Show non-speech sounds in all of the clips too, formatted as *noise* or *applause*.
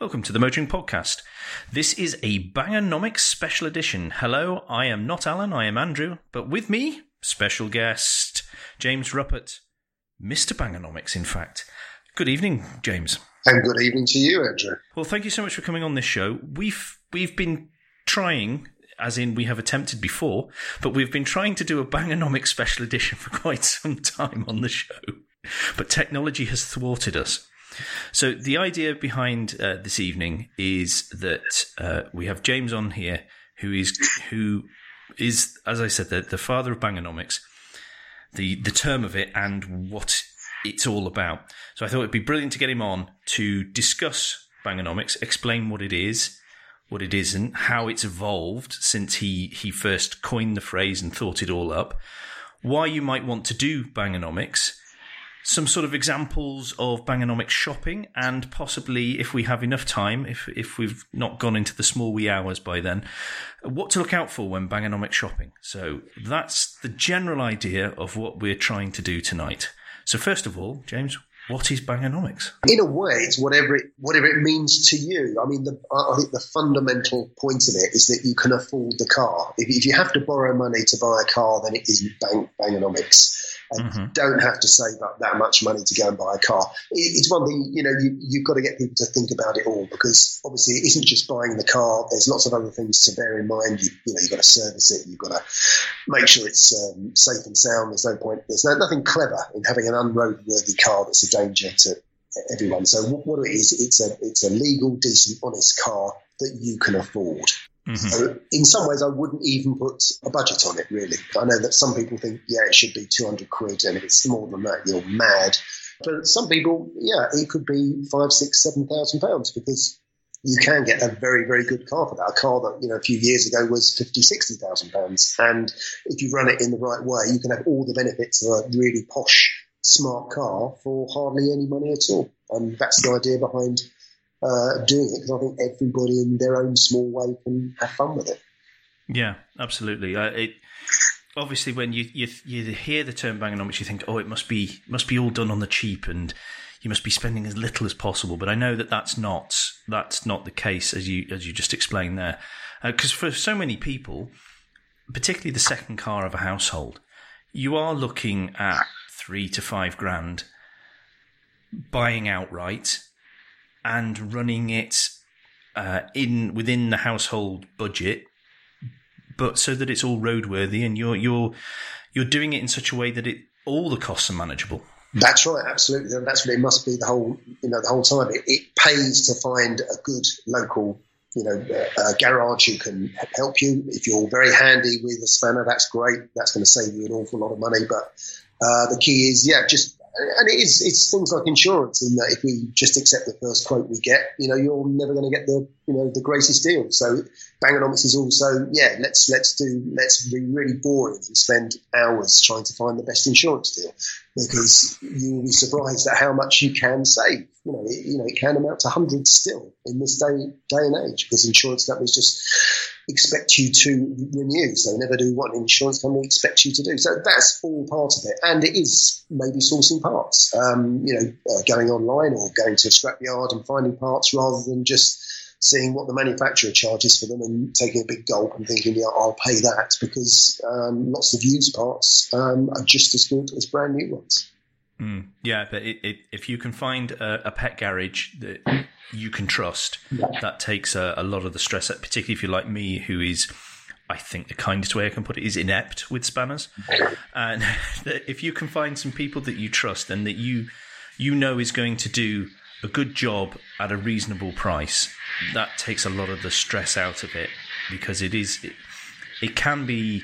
Welcome to the Motoring Podcast. This is a Bangernomics special edition. Hello, I am not Alan, I am Andrew, but with me, special guest James Ruppert, Mr. Bangernomics, in fact. Good evening, James. And good evening to you, Andrew. Well, thank you so much for coming on this show. We've we've been trying, as in we have attempted before, but we've been trying to do a Bangernomics special edition *laughs* for quite some time on the show. But technology has thwarted us. So the idea behind uh, this evening is that uh, we have James on here, who is who is, as I said, the, the father of Bangernomics, the the term of it, and what it's all about. So I thought it'd be brilliant to get him on to discuss Bangernomics, explain what it is, what it isn't, how it's evolved since he he first coined the phrase and thought it all up, why you might want to do Bangernomics some sort of examples of Bangernomics shopping, and possibly, if we have enough time, if if we've not gone into the small wee hours by then, what to look out for when Bangernomics shopping. So that's the general idea of what we're trying to do tonight. So first of all, James, what is Bangernomics? In a way, it's whatever it whatever it means to you. I mean, the, I think the fundamental point of it is that you can afford the car. If, if you have to borrow money to buy a car, then it isn't bang, Bangernomics and mm-hmm. don't have to save up that much money to go and buy a car. It's one thing, you know, you, you've got to get people to think about it all because obviously it isn't just buying the car. There's lots of other things to bear in mind. You, you know, you've got to service it. You've got to make sure it's um, safe and sound. There's no point. There's no, nothing clever in having an unroadworthy car that's a danger to everyone. So what it is, it's a it's a legal, decent, honest car that you can afford. Mm-hmm. In some ways, I wouldn't even put a budget on it. Really, I know that some people think, yeah, it should be two hundred quid, and if it's more than that, you're mad. But some people, yeah, it could be five, six, seven thousand pounds because you can get a very, very good car for that. A car that, you know, a few years ago was 50, 60,000 pounds. And if you run it in the right way, you can have all the benefits of a really posh, smart car for hardly any money at all. And that's the idea behind uh, doing it because I think everybody in their own small way can have fun with it. Yeah, absolutely. Uh, it obviously when you, you you hear the term Bangernomics, you think, oh, it must be must be all done on the cheap, and you must be spending as little as possible. But I know that that's not that's not the case as you as you just explained there, because uh, for so many people, particularly the second car of a household, you are looking at three to five grand buying outright and running it uh, in within the household budget, but so that it's all roadworthy and you're you're you're doing it in such a way that it all the costs are manageable. That's right, absolutely. That's what it must be the whole you know the whole time. It, it pays to find a good local you know uh, garage who can help you. If you're very handy with a spanner, that's great. That's going to save you an awful lot of money. But uh, the key is, yeah, just and it is it's things like insurance in that if we just accept the first quote we get, you know, you're never going to get the you know the greatest deal. So Bangernomics is also yeah, let's let's do let's be really boring and spend hours trying to find the best insurance deal because you will be surprised at how much you can save. You know, it, you know, it can amount to hundreds still in this day day and age because insurance companies just expect you to renew. So never do what an insurance company expects you to do. So that's all part of it. And it is maybe sourcing parts, um, you know, uh, going online or going to a scrapyard and finding parts rather than just seeing what the manufacturer charges for them and taking a big gulp and thinking, yeah, I'll pay that because um, lots of used parts um, are just as good as brand new ones. Mm, yeah, but it, it, if you can find a, a, pet garage that you can trust, yeah. that takes a, a, lot of the stress. Out, particularly if you're like me, who is, I think the kindest way I can put it is inept with spanners. And *laughs* if you can find some people that you trust and that you you know is going to do a good job at a reasonable price, that takes a lot of the stress out of it because it is it, it can be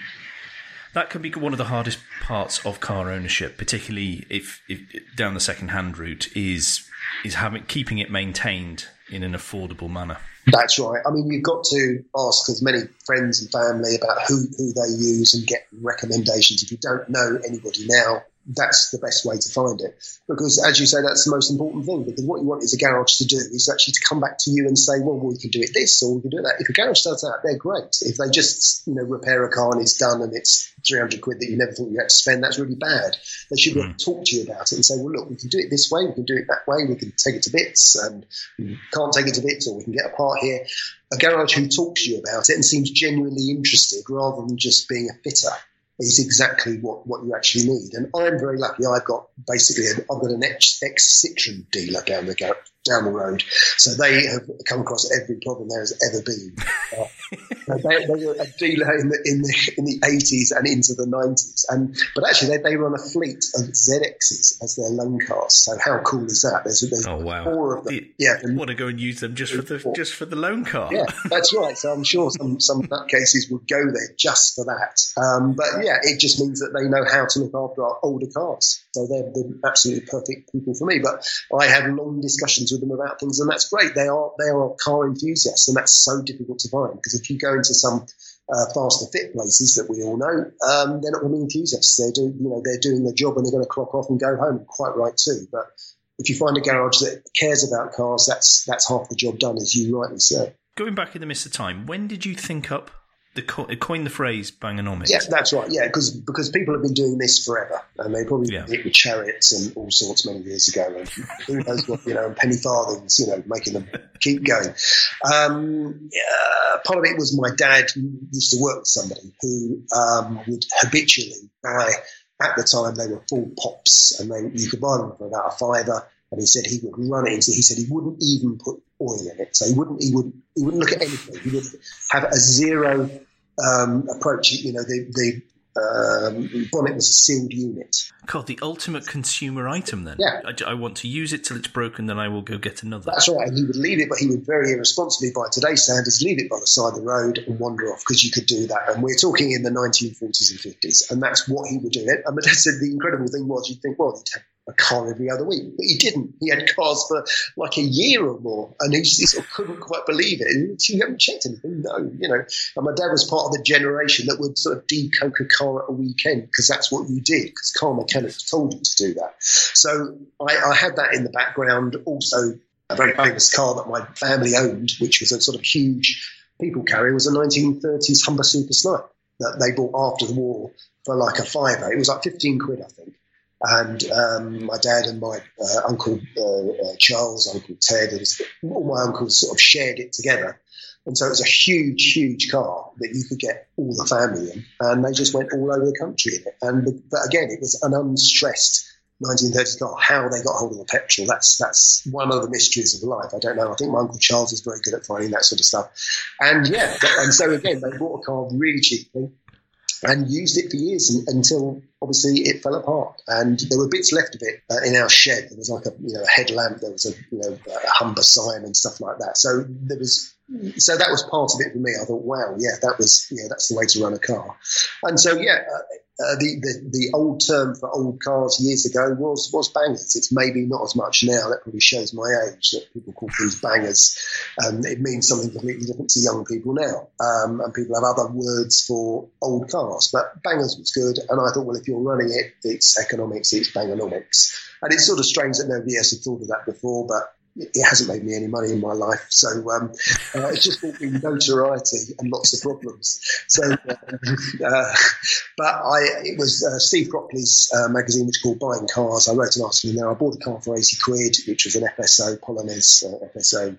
that can be one of the hardest parts of car ownership, particularly if, if down the second-hand route is is having keeping it maintained in an affordable manner. That's right. I mean, you've got to ask as many friends and family about who, who they use and get recommendations. If you don't know anybody now, that's the best way to find it. Because, as you say, that's the most important thing. Because what you want is a garage to do is actually to come back to you and say, well, we can do it this or we can do that. If a garage starts out, they're great. If they just, you know, repair a car and it's done and it's 300 quid that you never thought you had to spend, that's really bad. They should mm. talk to you about it and say, well, look, we can do it this way, we can do it that way, we can take it to bits and can't take it to bits or we can get a part here. A garage who talks to you about it and seems genuinely interested rather than just being a fitter is exactly what, what you actually need. And I'm very lucky. I've got basically, i I've got an ex, ex Citroen dealer down the down the road. So they have come across every problem there has ever been. *laughs* Uh, they, they, were a dealer in the in the in the eighties and into the nineties, and but actually they, they run a fleet of ZXs as their loan cars. So how cool is that? There's, there's oh wow, four of them. You, yeah, want to go and use them just for the four. just for the loan car. Yeah, *laughs* that's right. So I'm sure some some cases would go there just for that. Um, but yeah, it just means that they know how to look after our older cars. So they're the absolutely perfect people for me. But I have long discussions with them about things, and that's great. They are they are car enthusiasts, and that's so difficult to find because if you go into some uh, faster fit places that we all know, um, they're not going to be enthusiasts. They're doing you know they're doing their job and they're going to clock off and go home. Quite right too, but if you find a garage that cares about cars, that's that's half the job done, as you rightly said. Going back in the midst of time, when did you think up the co- coined the phrase bangernomics. Yeah, that's right. Yeah, because because people have been doing this forever, and they probably yeah. did it with chariots and all sorts many years ago. And who knows what you know, and penny farthings, you know, making them keep going. Um, part of it was my dad used to work with somebody who um, would habitually buy. At the time, they were Ford Pops, and they, you could buy them for about a fiver. And he said he would run it into. He said he wouldn't even put oil in it. So he wouldn't he would he wouldn't look at anything. He would have a zero um, approach. You know, the the um, bonnet was a sealed unit. God, the ultimate consumer item. Then, yeah. I, I, want to use it till it's broken, then I will go get another. That's right. And he would leave it, but he would very irresponsibly, by today's standards, leave it by the side of the road and wander off because you could do that. And we're talking in the 1940s and 50s, and that's what he would do. It. And dad said the incredible thing was, you'd think, well, he'd have a car every other week. But he didn't. He had cars for like a year or more, and he, just, sort of couldn't quite believe it. you haven't checked anything? No, you know. And my dad was part of the generation that would sort of decoke a car at a weekend because that's what you did because car mechanics told you to do that. So I, I had that in the background. Also, a very famous car that my family owned, which was a sort of huge people carrier, was a 1930s Humber Super Snipe that they bought after the war for like a fiver. It was like 15 quid, I think and um, my dad and my uh, uncle uh, uh, Charles, Uncle Ted, and all my uncles sort of shared it together. And so it was a huge, huge car that you could get all the family in, and they just went all over the country in it. And but again, it was an unstressed 1930s car. How they got hold of the petrol, that's that's one of the mysteries of life. I don't know. I think my uncle Charles is very good at finding that sort of stuff. And yeah, and so again, they bought a car really cheaply and used it for years until obviously it fell apart. And there were bits left of it uh, in our shed. There was like a you know a headlamp. There was a you know a Humber sign and stuff like that. So there was so that was part of it for me. I thought, wow, yeah, that was yeah, that's the way to run a car. And so yeah, uh, the, the, the old term for old cars years ago was was bangers. It's maybe not as much now. That probably shows my age that people call things bangers. Um, it means something completely different to young people now, um, and people have other words for old cars. But bangers was good, and I thought, well, if you're running it, it's economics, it's bangernomics. And it's sort of strange that nobody else had thought of that before, but it hasn't made me any money in my life. So um, uh, it's just brought me notoriety and lots of problems. So, uh, uh, but I, it was uh, Steve Crockley's uh, magazine, which called Buying Cars. I wrote an article in there. I bought a car for 80 quid, which was an FSO Polonaise, uh, FSO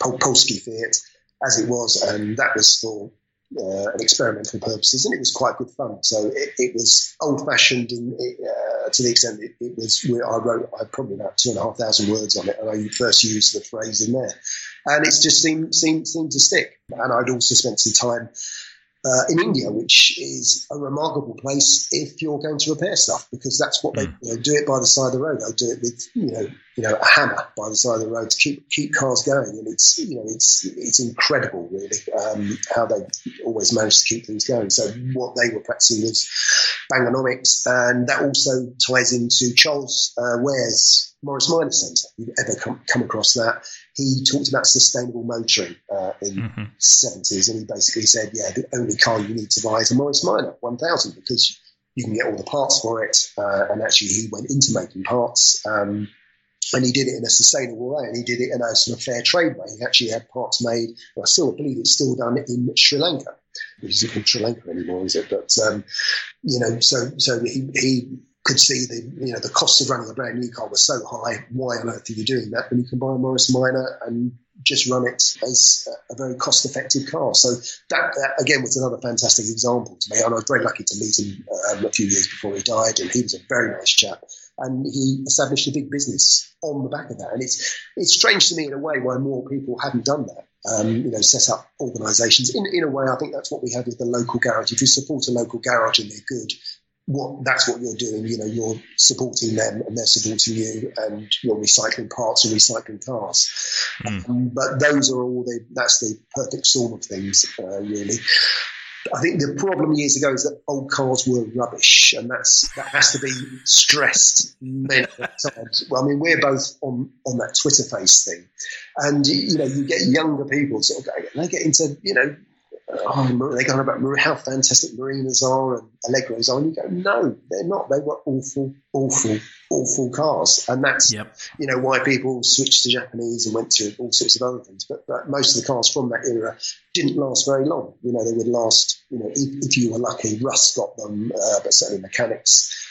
Pol- Polski Fiat, as it was. And that was for uh, and experimental purposes, and it was quite good fun. So it, it was old fashioned in, uh, to the extent it, it was. I wrote I probably about two and a half thousand words on it, and I first used the phrase in there, and it's just seemed seemed seemed to stick. And I'd also spent some time uh, in India, which is a remarkable place if you're going to repair stuff, because that's what they mm. you know, do it by the side of the road. They'll do it with you know you know a hammer by the side of the road to keep keep cars going, and it's you know it's it's incredible really um, how they always manage to keep things going. So what they were practicing was bangernomics, and that also ties into Charles uh, Ware's Morris Minor Centre. You've ever come, come across that? he talked about sustainable motoring uh, in mm-hmm. 70s and he basically said yeah the only car you need to buy is a morris minor 1000 because you can get all the parts for it. Uh, and actually, he went into making parts. Um, and he did it in a sustainable way, and he did it in a sort of fair trade way. He actually had parts made. I still believe it's still done in Sri Lanka, which isn't called Sri Lanka anymore, is it? But um, you know, so so he he could see the you know the cost of running a brand new car was so high. Why on earth are you doing that when you can buy a Morris Minor and just run it as a very cost effective car? So that, that, again was another fantastic example to me. And I was very lucky to meet him um, a few years before he died, and he was a very nice chap. And he established a big business on the back of that. And it's it's strange to me in a way why more people haven't done that. Um, you know, set up organisations. In in a way, I think that's what we have with the local garage. If you support a local garage and they're good, what that's what you're doing. You know, you're supporting them and they're supporting you, and you're recycling parts and recycling cars. Mm. Um, but those are all the that's the perfect storm of things, uh, really. I think the problem years ago is that old cars were rubbish, and that's that has to be stressed many *laughs* times. Well, I mean, we're both on on that Twitter face thing, and you know, you get younger people sort of going, they get into you know oh, they go on about how fantastic marinas are and Allegros are, and you go, no, they're not. They were awful, awful, awful cars, and that's yep. you know why people switched to Japanese and went to all sorts of other things. But, but, most of the cars from that era didn't last very long. You know, they would last. You know, if, if you were lucky, rust got them, uh, but certainly mechanics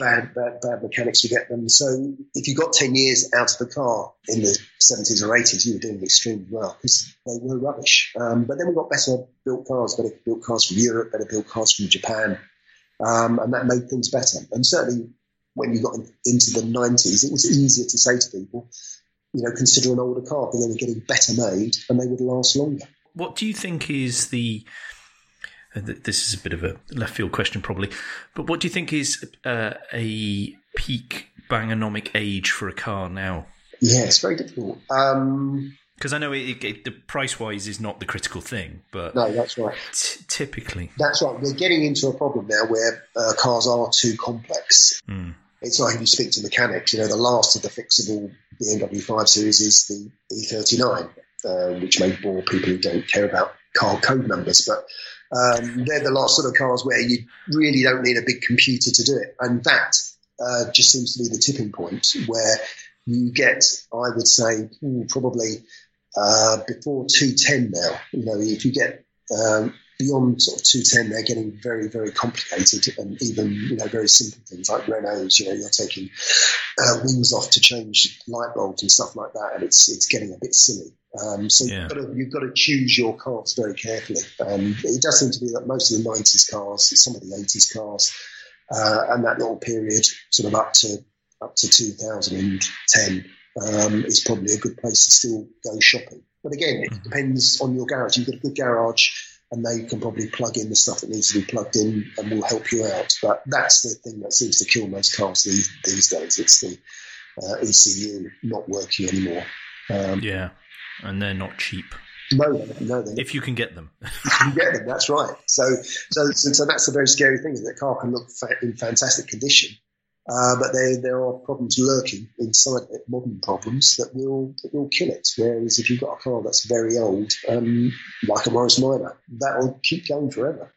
bad, bad, bad mechanics would get them. So if you got 10 years out of the car in the 70s or 80s, you were doing extremely well because they were rubbish. Um, but then we got better built cars, better built cars from Europe, better built cars from Japan. Um, and that made things better. And certainly when you got into the 90s, it was easier to say to people, you know, consider an older car because they were getting better made and they would last longer. What do you think is the this is a bit of a left field question, probably. But what do you think is uh, a peak Bangernomic age for a car now? Yeah, it's very difficult. Um, because I know it, it, the price wise is not the critical thing, but no, that's right. T- typically, that's right. We're getting into a problem now where uh, cars are too complex. Mm. It's like if you speak to mechanics, you know, the last of the fixable BMW 5 Series is the E39, uh, which may bore people who don't care about car code numbers, but um, they're the last sort of cars where you really don't need a big computer to do it. And that uh, just seems to be the tipping point where you get, I would say, probably uh, before 210 now. You know, if you get um, beyond sort of 210, they're getting very, very complicated and even, you know, very simple things like Renaults, you know, you're taking uh, wings off to change light bulbs and stuff like that. And it's, it's getting a bit silly. Um, so yeah. you've, got to, you've, got to, choose your cars very carefully. Um, it does seem to be that most of the 90s cars, some of the 80s cars, uh, and that little period, sort of up to up to 2010, um, is probably a good place to still go shopping. But again, it mm-hmm. depends on your garage. You've got a good garage, and they can probably plug in the stuff that needs to be plugged in and will help you out. But that's the thing that seems to kill most cars these, these days. It's the uh, ECU not working anymore. Um, yeah and they're not cheap. No, no, if you can get them, *laughs* you can get them. That's right. So, so, so, so that's the very scary thing: is that car can look in fantastic condition, uh, but there there are problems lurking inside it, modern problems that will that will kill it. Whereas if you've got a car that's very old, um, like a Morris Minor, that will keep going forever.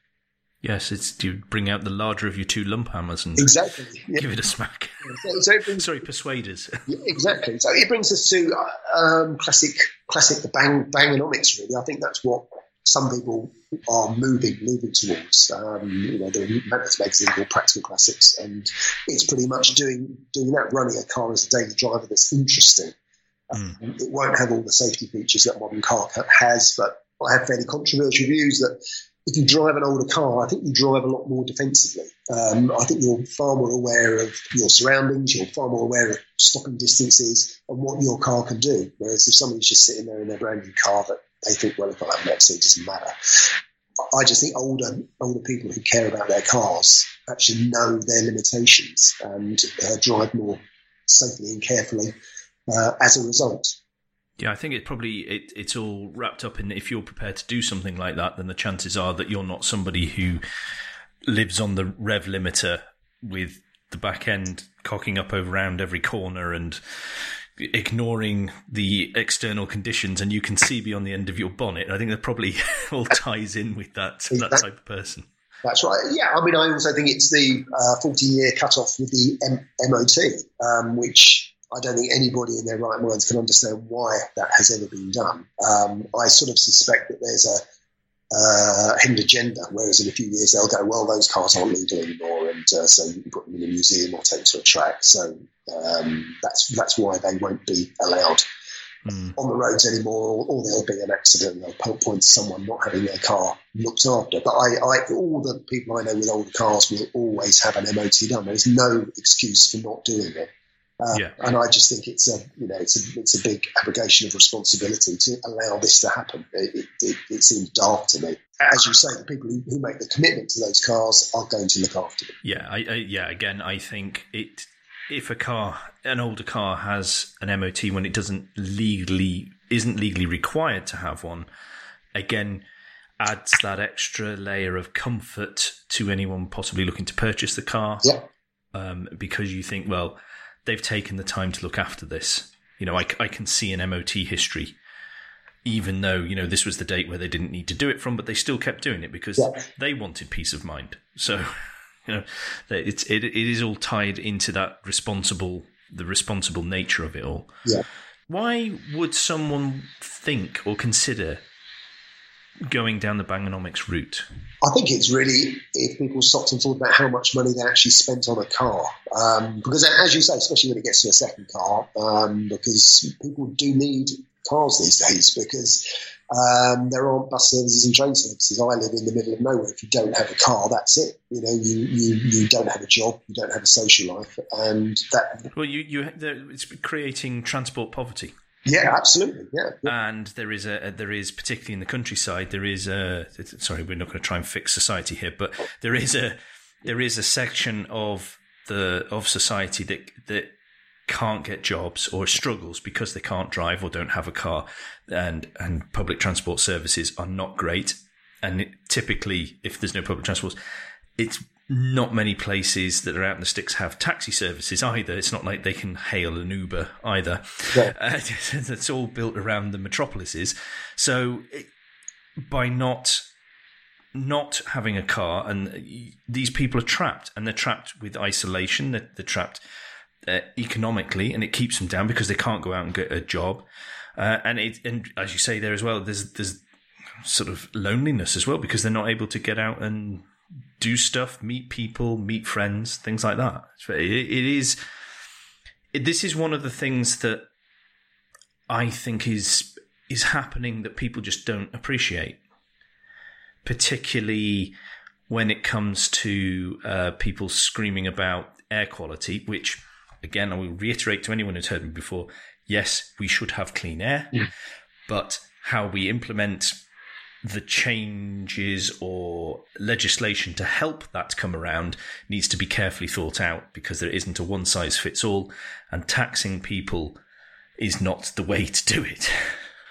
Yes, it's do you bring out the larger of your two lump hammers and exactly yeah. *laughs* give it a smack. So, so brings, *laughs* Sorry, persuaders. *laughs* Yeah, exactly. So it brings us to um, classic, classic the bang bangernomics. Really, I think that's what some people are moving moving towards. Um, you know, the Magnets magazine called Practical Classics, and it's pretty much doing doing that, running a car as a daily driver that's interesting. Mm. Um, it won't have all the safety features that modern car has, but I have fairly controversial views that if you drive an older car, I think you drive a lot more defensively. Um, I think you're far more aware of your surroundings. You're far more aware of stopping distances and what your car can do. Whereas if somebody's just sitting there in their brand new car that they think, well, if I have an accident, it doesn't matter. I just think older older people who care about their cars actually know their limitations and uh, drive more safely and carefully uh, as a result. Yeah, I think it probably it, it's all wrapped up in if you're prepared to do something like that, then the chances are that you're not somebody who lives on the rev limiter with the back end cocking up over around every corner and ignoring the external conditions and you can see beyond the end of your bonnet. I think that probably *laughs* all ties in with that that type of person. That's right. Yeah, I mean, I also think it's the uh, 40 year cut off with the M- MOT, um, which I don't think anybody in their right minds can understand why that has ever been done. Um, I sort of suspect that there's a uh, hidden agenda, whereas in a few years they'll go, well, those cars aren't legal anymore, and uh, so you can put them in a museum or take them to a track. So um, that's that's why they won't be allowed mm. on the roads anymore, or, or, there'll be an accident. They'll point to someone not having their car looked after. But I, I, all the people I know with older cars will always have an MOT done. There's no excuse for not doing it. Uh, yeah. And I just think it's a you know it's a it's a big abrogation of responsibility to allow this to happen. It, it, it seems dark to me. As you say, the people who, who, make the commitment to those cars are going to look after them. Yeah, I, I, yeah. Again, I think it if a car, an older car, has an MOT when it doesn't legally isn't legally required to have one, again adds that extra layer of comfort to anyone possibly looking to purchase the car. Yeah. Um, because you think, well, they've taken the time to look after this. You know, I, I can see an MOT history, even though, you know, this was the date where they didn't need to do it from, but they still kept doing it because yeah. they wanted peace of mind. So, *laughs* you know, it's, it, it is all tied into that responsible, the responsible nature of it all. Yeah. Why would someone think or consider going down the Bangernomics route? I think it's really if people stopped and thought about how much money they actually spent on a car. Um, because, as you say, especially when it gets to a second car, um, because people do need cars these days because um, there aren't bus services and train services. I live in the middle of nowhere. If you don't have a car, that's it. You know, you, you, you don't have a job, you don't have a social life, and that. Well, you you it's creating transport poverty. Yeah, absolutely. Yeah, yeah, And there is a there is particularly in the countryside there is a sorry we're not going to try and fix society here, but there is a there is a section of the of society that that can't get jobs or struggles because they can't drive or don't have a car, and and public transport services are not great. And it, typically, if there's no public transport, it's not many places that are out in the sticks have taxi services either. It's not like they can hail an Uber either. Yeah. *laughs* Uh, *laughs* it's all built around the metropolises. So it, by not not having a car, and these people are trapped, and they're trapped with isolation. They're, they're trapped uh, economically, and it keeps them down because they can't go out and get a job. Uh, and it, and as you say there as well, there's there's sort of loneliness as well because they're not able to get out and do stuff, meet people, meet friends, things like that. it, it is. It, this is one of the things that I think is is happening that people just don't appreciate, particularly when it comes to uh, people screaming about air quality. Which, again, I will reiterate to anyone who's heard me before: yes, we should have clean air, yeah. but how we implement the changes or legislation to help that come around needs to be carefully thought out because there isn't a one size fits all, and taxing people is not the way to do it.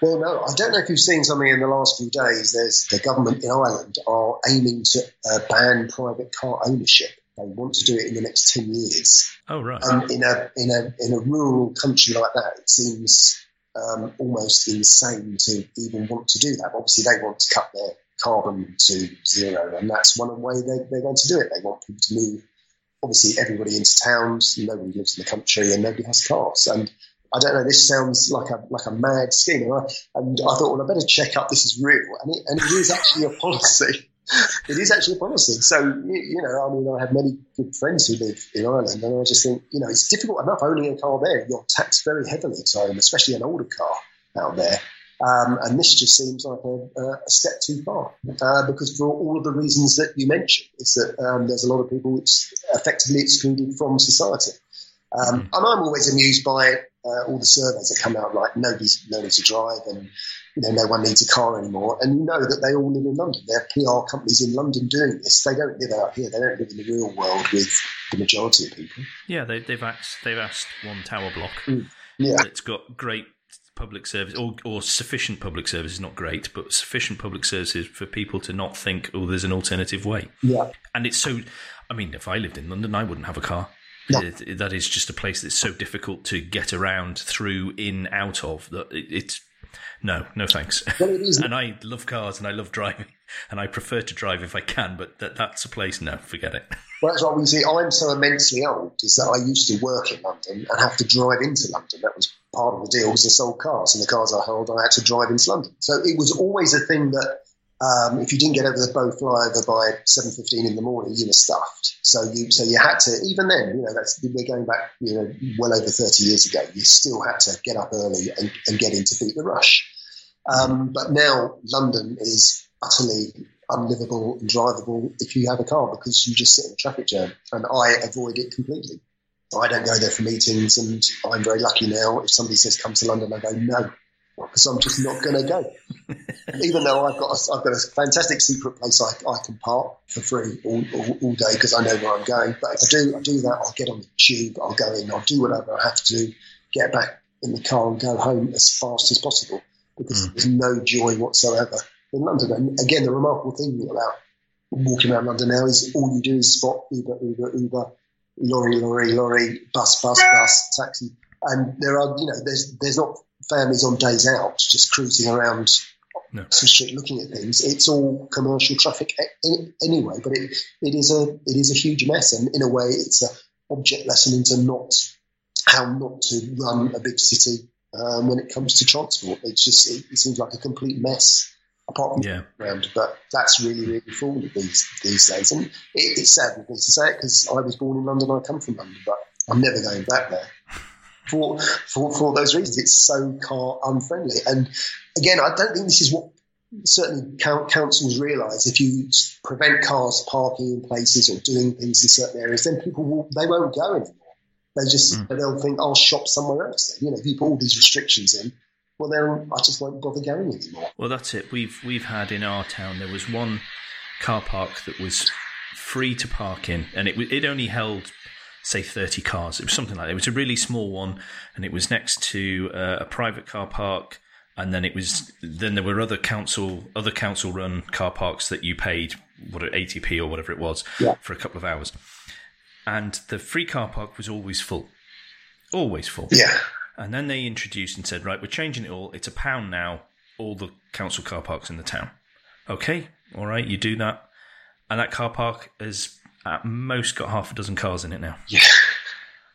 Well, no, I don't know if you've seen something in the last few days. There's the government in Ireland are aiming to uh, ban private car ownership. They want to do it in the next ten years. Oh, right. And in a in a in a rural country like that, it seems um, almost insane to even want to do that. Obviously, they want to cut their carbon to zero, and that's one way they, they're going to do it. They want people to move, obviously, everybody into towns. Nobody lives in the country, and nobody has cars. And I don't know. This sounds like a like a mad scheme, and I, and I thought, well, I better check up. This is real, and it, and it is actually a policy. It is actually promising. So, you, you, know, I mean, I have many good friends who live in Ireland, and I just think, you know, it's difficult enough owning a car there. You're taxed very heavily to own, especially an older car out there. Um, and this just seems like a, a step too far uh, because for all of the reasons that you mentioned, it's that um, there's a lot of people that's effectively excluded from society. Um, mm. and I'm always amused by uh, all the surveys that come out, like nobody's learning to drive and you know no one needs a car anymore. And you know that they all live in London. There are PR companies in London doing this. They don't live out here. They don't live in the real world with the majority of people. Yeah, they, have asked they've asked one tower block. Mm. Yeah, it's got great public service or, or sufficient public services, not great, but sufficient public services for people to not think, oh, there's an alternative way. Yeah, and it's so. I mean, if I lived in London, I wouldn't have a car. No. It, that is just a place that's so difficult to get around, through, in, out of that it, it's No, no thanks. Well, it is. *laughs* and I love cars and I love driving *laughs* and I prefer to drive if I can, but that, that's a place, no, forget it. *laughs* Well, that's what we see. I'm so immensely old is that I used to work in London and have to drive into London. That was part of the deal was I sold cars, and the cars I held, I had to drive into London. So it was always a thing that um, if you didn't get over the Bow flyover by seven fifteen in the morning, you were stuffed. So you so you had to even then, you know, that's we're going back, you know, well over thirty years ago. You still had to get up early and, and get in to beat the rush. Um, but now London is utterly unlivable and drivable if you have a car because you just sit in a traffic jam, and I avoid it completely. I don't go there for meetings, and I'm very lucky now. If somebody says come to London, I go no because I'm just not going to go. Even though I've got a, I've got a fantastic secret place I, I can park for free all, all, all day because I know where I'm going. But if I do I do that, I'll get on the tube, I'll go in, I'll do whatever I have to do, get back in the car and go home as fast as possible because mm. there's no joy whatsoever in London. And again, the remarkable thing about walking around London now is all you do is spot Uber, Uber, Uber, lorry, lorry, lorry, bus, bus, bus, taxi. And there are, you know, there's there's not families on days out just cruising around no. Street looking at things. It's all commercial traffic anyway, but it, it is a it is a huge mess, and in a way, it's a object lesson into not how not to run a big city um, when it comes to transport. It's just it, it seems like a complete mess apart from yeah. around. But that's really really full these these days, and it, it's sad to say it because I was born in London. I come from London, but I'm never going back there for, for, for those reasons. It's so car unfriendly. And again, I don't think this is what certainly councils realise. If you prevent cars parking in places or doing things in certain areas, then people will, they won't go anymore. They just, mm. they'll think, I'll shop somewhere else. You know, if you put all these restrictions in, well, then I just won't bother going anymore. Well, that's it. We've, we've had in our town, there was one car park that was free to park in, and it, it only held say 30 cars. It was something like that. It was a really small one, and it was next to uh, a private car park. And then it was then there were other council other council run car parks that you paid what 80p or whatever it was yeah. for a couple of hours. And the free car park was always full, always full. Yeah. And then they introduced and said, right, we're changing it all. It's a pound now. All the council car parks in the town. Okay, all right, you do that, and that car park has at most got half a dozen cars in it now. Yeah.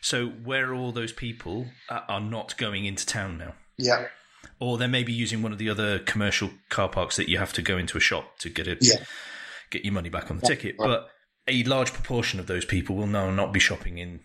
So where all those people are not going into town now? Yeah. Or they may be using one of the other commercial car parks that you have to go into a shop to get it, yeah. get your money back on the yeah. ticket. But a large proportion of those people will now not be shopping in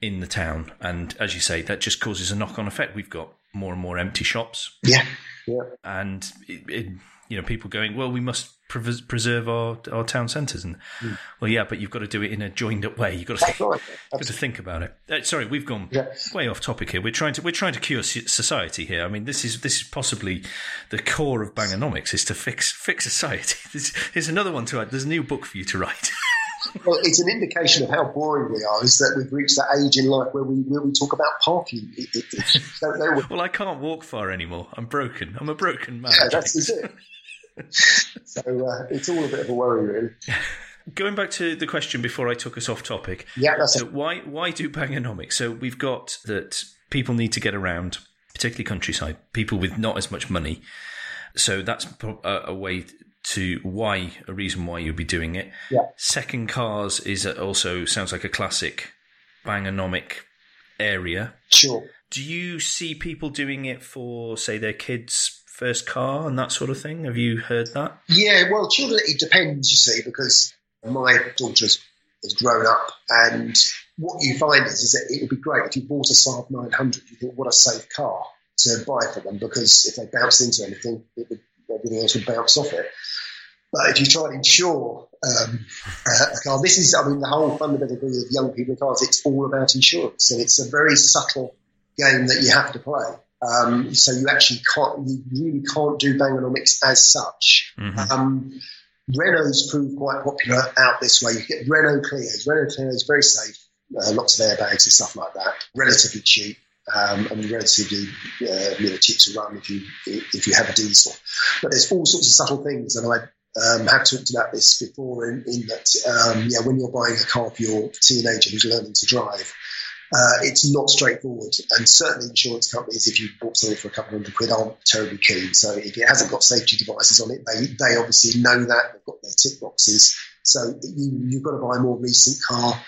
in the town, and as you say, that just causes a knock on effect. We've got more and more empty shops. Yeah. Yeah. And it, it, you know, people going, well, we must preserve our, our town centres. And mm. well, yeah, but you've got to do it in a joined up way. You've got to, think, right. *laughs* got to think about it. Uh, sorry, we've gone yeah. way off topic here. We're trying to we're trying to cure society here. I mean, this is this is possibly the core of Bangernomics is to fix fix society. *laughs* Here's another one to add. There's a new book for you to write. *laughs* well, it's an indication of how boring we are. Is that we've reached that age in life where we where we talk about parking. It, it, it, well, I can't walk far anymore. I'm broken. I'm a broken man. Yeah, that's it. *laughs* so uh, it's all a bit of a worry, really. *laughs* Going back to the question before I took us off topic. Yeah, that's so it. why why do Bangernomics? So we've got that people need to get around, particularly countryside, people with not as much money. So that's a, a way to why a reason why you'd be doing it. Yeah. Second cars is also sounds like a classic Bangernomic area. Sure. Do you see people doing it for say their kids first car and that sort of thing? Have you heard that? Yeah, well, children, it depends, you see, because my daughter has grown up, and what you find is, is that it would be great if you bought a Saab 900. You think, what a safe car to buy for them, because if they bounced into anything, would, everything else would bounce off it. But if you try and insure um, a car, this is, I mean, the whole fundamental thing of young people cars, it's all about insurance. And it's a very subtle game that you have to play. Um, so you actually can't, you really can't do Bangernomics as such. Mm-hmm. Um, Renault's proved quite popular out this way. You get Renault Clios. Renault Clio is very safe, uh, lots of airbags and stuff like that, relatively cheap. Um, and relatively uh, you know, cheap to run if you if you have a diesel, but there's all sorts of subtle things, and I um, have talked about this before in, in that um, yeah, when you're buying a car for your teenager who's learning to drive, uh, it's not straightforward. And certainly insurance companies, if you bought something for a couple hundred quid, aren't terribly keen. So if it hasn't got safety devices on it, they, they obviously know that. They've got their tick boxes. So you, you've got to buy a more recent car.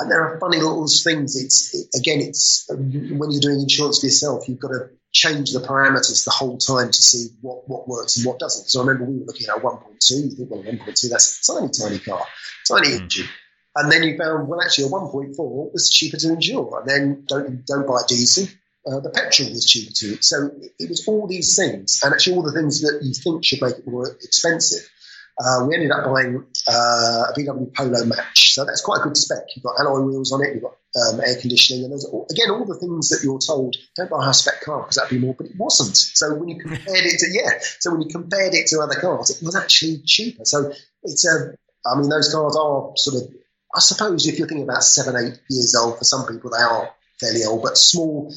And there are funny little things. It's it, again, it's when you're doing insurance for yourself, you've got to change the parameters the whole time to see what, what works and what doesn't. So I remember we were looking at 1.2. You think, well, 1.2, that's a tiny, tiny car, tiny mm. engine. And then you found, well, actually, a 1.4 was cheaper to insure. And then don't don't buy diesel. Uh, the petrol was cheaper too. So it, was all these things, and actually all the things that you think should make it more expensive. Uh, we ended up buying uh, a VW Polo Match, so that's quite a good spec. You've got alloy wheels on it, you've got um, air conditioning, and again all the things that you're told don't buy a spec car because that'd be more, but it wasn't. So when you compared it to yeah, so when you compared it to other cars, it was actually cheaper. So it's a, I mean, those cars are sort of I suppose if you're thinking about seven, eight years old, for some people they are fairly old, but small,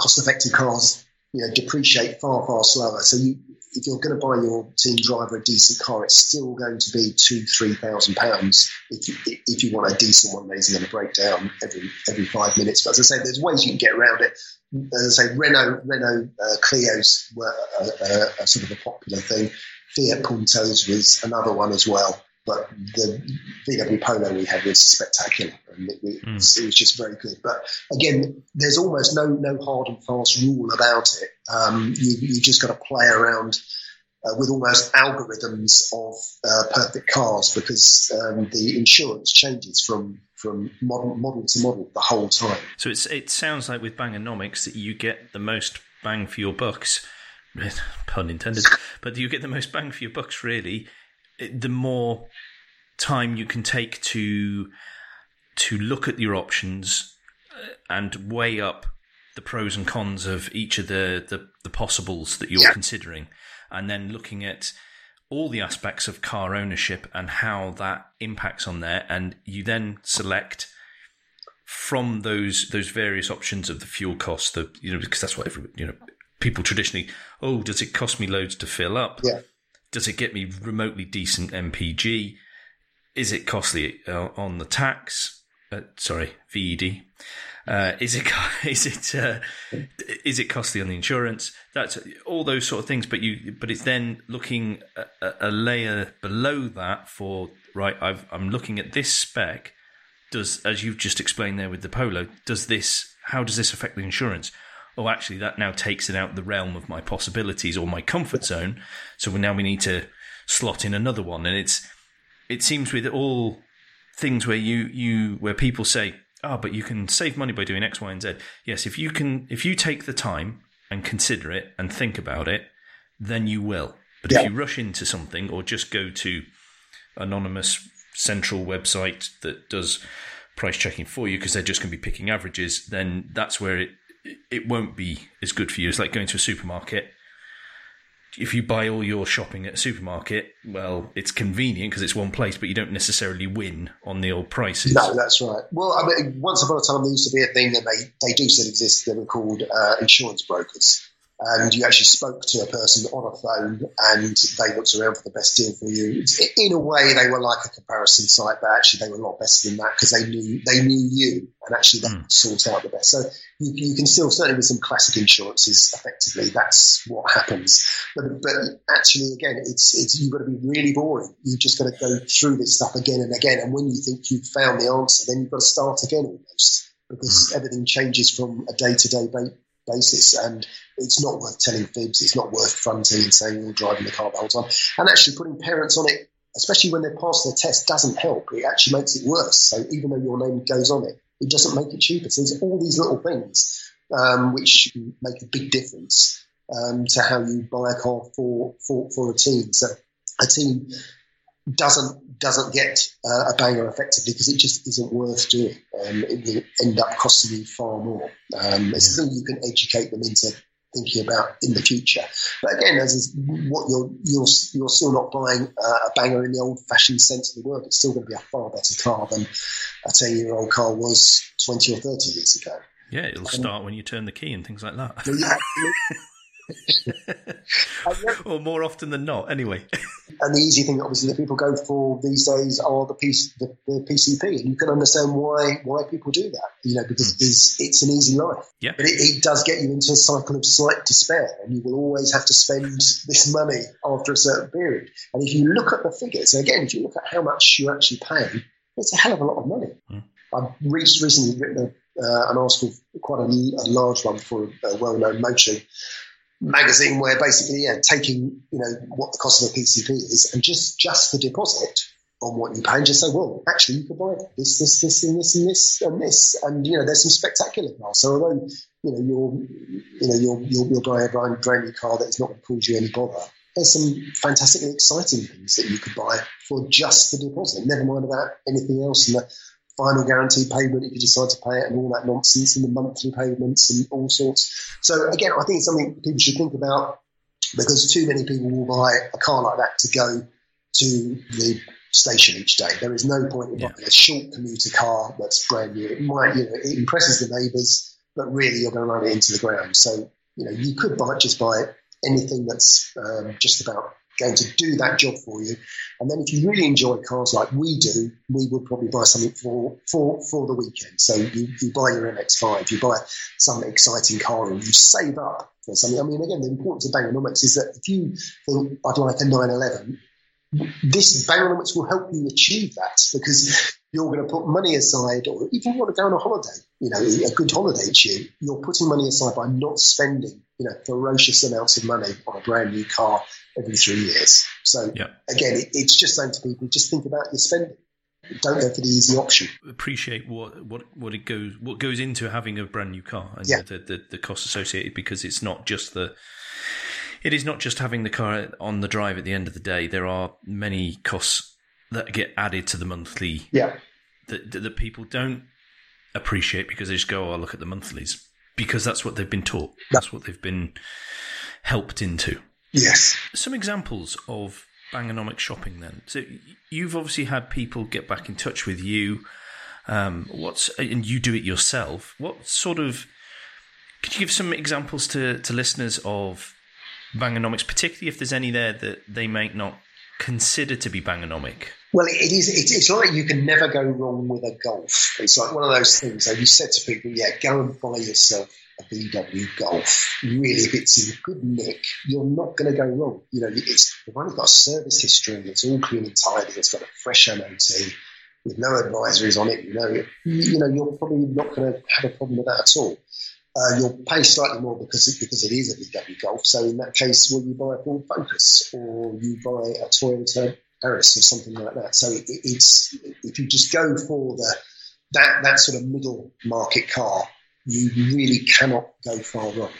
cost-effective cars, you know, depreciate far, far slower. So you, if you're going to buy your team driver a decent car, it's still going to be two, three thousand pounds if you if you want a decent one that isn't going to break down every every five minutes. But as I say, there's ways you can get around it. As I say, Renault Renault uh, Clios were a, a, a sort of a popular thing. Fiat Puntos was another one as well. But the VW Polo we had was spectacular, and it, it, mm. it, was just very good. But again, there's almost no no hard and fast rule about it. Um, you you just got to play around uh, with almost algorithms of uh, perfect cars because um, the insurance changes from from model model to model the whole time. So it's it sounds like with Bangernomics that you get the most bang for your bucks, *laughs* pun intended, but you get the most bang for your bucks really the more time you can take to to look at your options uh, and weigh up the pros and cons of each of the the, the possibles that you're yeah. considering, and then looking at all the aspects of car ownership and how that impacts on there, and you then select from those those various options of the fuel cost, the you know because that's what every you know people traditionally. Oh, does it cost me loads to fill up? Yeah. Does it get me remotely decent MPG? Is it costly uh, on the tax? Uh, sorry, VED. Uh, is it *laughs* is it uh, is it costly on the insurance? That's all those sort of things. But you but it's then looking a, a layer below that for right. i am looking at this spec. Does as you've just explained there with the Polo, does this how does this affect the insurance? Oh, actually, that now takes it out the realm of my possibilities or my comfort zone. So now we need to slot in another one. And it's, it seems with all things where you, you, where people say, oh, but you can save money by doing X, Y, and Z. Yes, if you can, if you take the time and consider it and think about it, then you will. But yeah. if you rush into something or just go to anonymous central website that does price checking for you because they're just going to be picking averages, then that's where it it won't be as good for you. It's like going to a supermarket. If you buy all your shopping at a supermarket, well, it's convenient because it's one place, but you don't necessarily win on the old prices. No, that's right. Well, I mean, once upon a time there used to be a thing that they, they do still exist. They were called uh, insurance brokers and you actually spoke to a person on a phone and they looked around for the best deal for you. In a way, they were like a comparison site, but actually they were a lot better than that because they knew they knew you and actually they mm. sort out the best. So you, you, can still certainly with some classic insurances, effectively that's what happens. But, but actually, again, it's it's you've got to be really boring. You've just got to go through this stuff again and again. And when you think you've found the answer, then you've got to start again almost because mm. everything changes from a day to day basis. And it's not worth telling fibs. It's not worth fronting and saying you're driving the car the whole time. And actually putting parents on it, especially when they're past their test, doesn't help. It actually makes it worse. So even though your name goes on it, it doesn't make it cheaper. So there's all these little things um, which make a big difference um, to how you buy a car for, for, for a team. So a team doesn't doesn't get uh, a banger effectively because it just isn't worth doing. Um, it will end up costing you far more. Um, it's something you can educate them into thinking about in the future. But again, as is what you're you're you're still not buying uh, a banger in the old-fashioned sense of the word. It's still going to be a far better car than a ten-year-old car was twenty or thirty years ago. Yeah, it'll um, start when you turn the key and things like that. *laughs* *laughs* or more often than not, anyway. *laughs* and the easy thing, obviously, that people go for these days are the, PC, the, the PCP, and you can understand why why people do that. You know, because mm. it's, it's an easy life. Yeah. But it, it, does get you into a cycle of slight despair, and you will always have to spend this money after a certain period. And if you look at the figures, again, if you look at how much you actually pay, it's a hell of a lot of money. Mm. I've recently written a uh, an article, quite a, a, large one for a well-known motoring magazine, where basically, yeah, taking you know what the cost of a PCP is, and just just the deposit on what you pay, and just say, well, actually, you could buy this, this, this, and this, and this, and this, and you know, there's some spectacular cars. So although you know you're you know you're you're, you're buying a brand, brand new car that is not going to cause you any bother. There's some fantastically exciting things that you could buy for just the deposit. Never mind about anything else and the final guarantee payment if you decide to pay it and all that nonsense and the monthly payments and all sorts. So again, I think it's something people should think about because too many people will buy a car like that to go to the station each day. There is no point in yeah. buying a short commuter car that's brand new. It might, you know, it impresses the neighbours, but really you're going to run it into the ground. So, you know, you could buy just buy anything that's um, just about going to do that job for you. And then if you really enjoy cars like we do, we would probably buy something for for, for the weekend. So you, you buy your MX-5, you buy some exciting car and you save up for something. I mean, again, the importance of Bangernomics is that if you think I'd like a 911, this Bangernomics will help you achieve that because you're going to put money aside, or even you want to go on a holiday, you know, a good holiday each year, you're putting money aside by not spending, you know, ferocious amounts of money on a brand new car every three years. So yeah. again, it, it's just saying to people, just think about your spending. Don't go for the easy option. Appreciate what what what it goes what goes into having a brand new car and yeah. the, the the costs associated because it's not just the it is not just having the car on the drive at the end of the day. There are many costs that get added to the monthly. Yeah. That, that, that people don't appreciate because they just go, "Oh, look at the monthlies," because that's what they've been taught. That's what they've been helped into. Yes. Some examples of Bangernomic shopping then. So you've obviously had people get back in touch with you. Um, what's and you do it yourself. What sort of could you give some examples to, to listeners of Bangernomics, particularly if there's any there that they might not consider to be Bangernomic? Well, it is. It's, like you can never go wrong with a Golf. It's like one of those things. Like you said to people, "Yeah, go and buy yourself a VW Golf, really, if it's in good nick, you're not going to go wrong. You know, it's the one got service history, it's all clean and tidy, it's got a fresh MOT with no advisories on it. You know, you know, you're probably not going to have a problem with that at all. Uh, you'll pay slightly more because it, because it is a VW Golf. So in that case, will you buy a Ford Focus or you buy a Toyota Yaris or something like that? So it, it's if you just go for the that that sort of middle market car, you really cannot go far wrong.